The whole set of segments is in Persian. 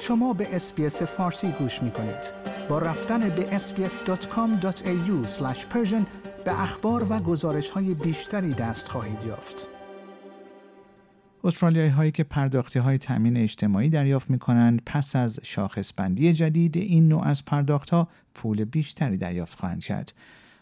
شما به اسپیس فارسی گوش می کنید. با رفتن به sbs.com.au به اخبار و گزارش های بیشتری دست خواهید یافت. استرالیایی هایی که پرداختی های تامین اجتماعی دریافت می کنند پس از شاخص بندی جدید این نوع از پرداخت ها پول بیشتری دریافت خواهند کرد.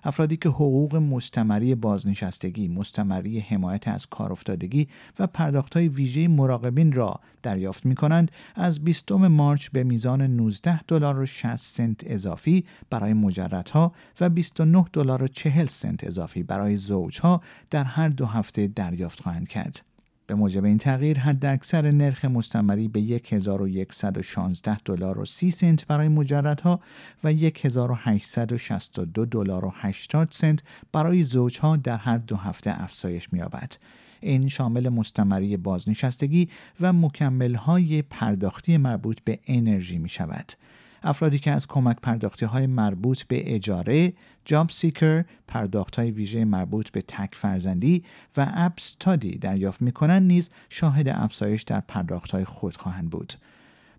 افرادی که حقوق مستمری بازنشستگی، مستمری حمایت از کار افتادگی و های ویژه مراقبین را دریافت می کنند از 20 مارچ به میزان 19 دلار و 60 سنت اضافی برای مجردها و 29 دلار و 40 سنت اضافی برای زوجها در هر دو هفته دریافت خواهند کرد. به موجب این تغییر حداکثر نرخ مستمری به 1116 دلار و 30 سنت برای مجردها و 1862 دلار و 80 سنت برای زوجها در هر دو هفته افزایش می‌یابد. این شامل مستمری بازنشستگی و مکملهای پرداختی مربوط به انرژی می شود. افرادی که از کمک پرداختی های مربوط به اجاره، جاب سیکر، پرداخت های ویژه مربوط به تک فرزندی و اپ ستادی دریافت می کنند نیز شاهد افزایش در پرداخت های خود خواهند بود.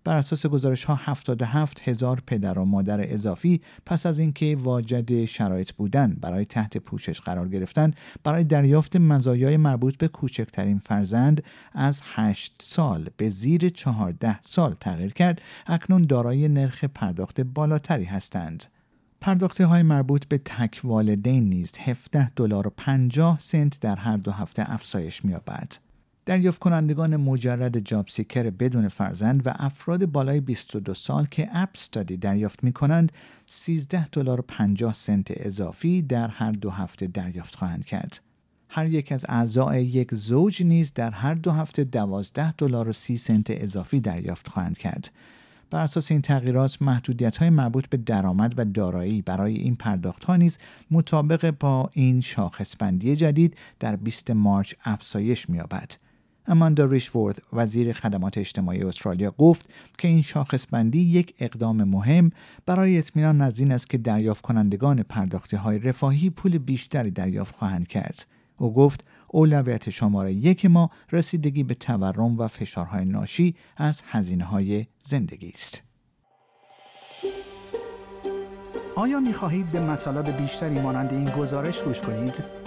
بر اساس گزارش ها 77 هزار پدر و مادر اضافی پس از اینکه واجد شرایط بودن برای تحت پوشش قرار گرفتن برای دریافت مزایای مربوط به کوچکترین فرزند از 8 سال به زیر 14 سال تغییر کرد اکنون دارای نرخ پرداخت بالاتری هستند. پرداختی های مربوط به تک والدین نیز 17 دلار و 50 سنت در هر دو هفته افزایش می‌یابد. دریافت کنندگان مجرد JobSeeker بدون فرزند و افراد بالای 22 سال که Austudy دریافت می کنند 13 دلار و 50 سنت اضافی در هر دو هفته دریافت خواهند کرد. هر یک از اعضای یک زوج نیز در هر دو هفته 12 دلار و 30 سنت اضافی دریافت خواهند کرد. بر اساس این تغییرات محدودیت های مربوط به درآمد و دارایی برای این پرداخت ها نیز مطابق با این شاخص بندی جدید در 20 مارچ افزایش می‌یابد. اماندا ریشورد وزیر خدمات اجتماعی استرالیا گفت که این شاخص بندی یک اقدام مهم برای اطمینان از این است که دریافت کنندگان پرداختی های رفاهی پول بیشتری دریافت خواهند کرد. او گفت اولویت شماره یک ما رسیدگی به تورم و فشارهای ناشی از هزینه های زندگی است. آیا می خواهید به مطالب بیشتری مانند این گزارش گوش کنید؟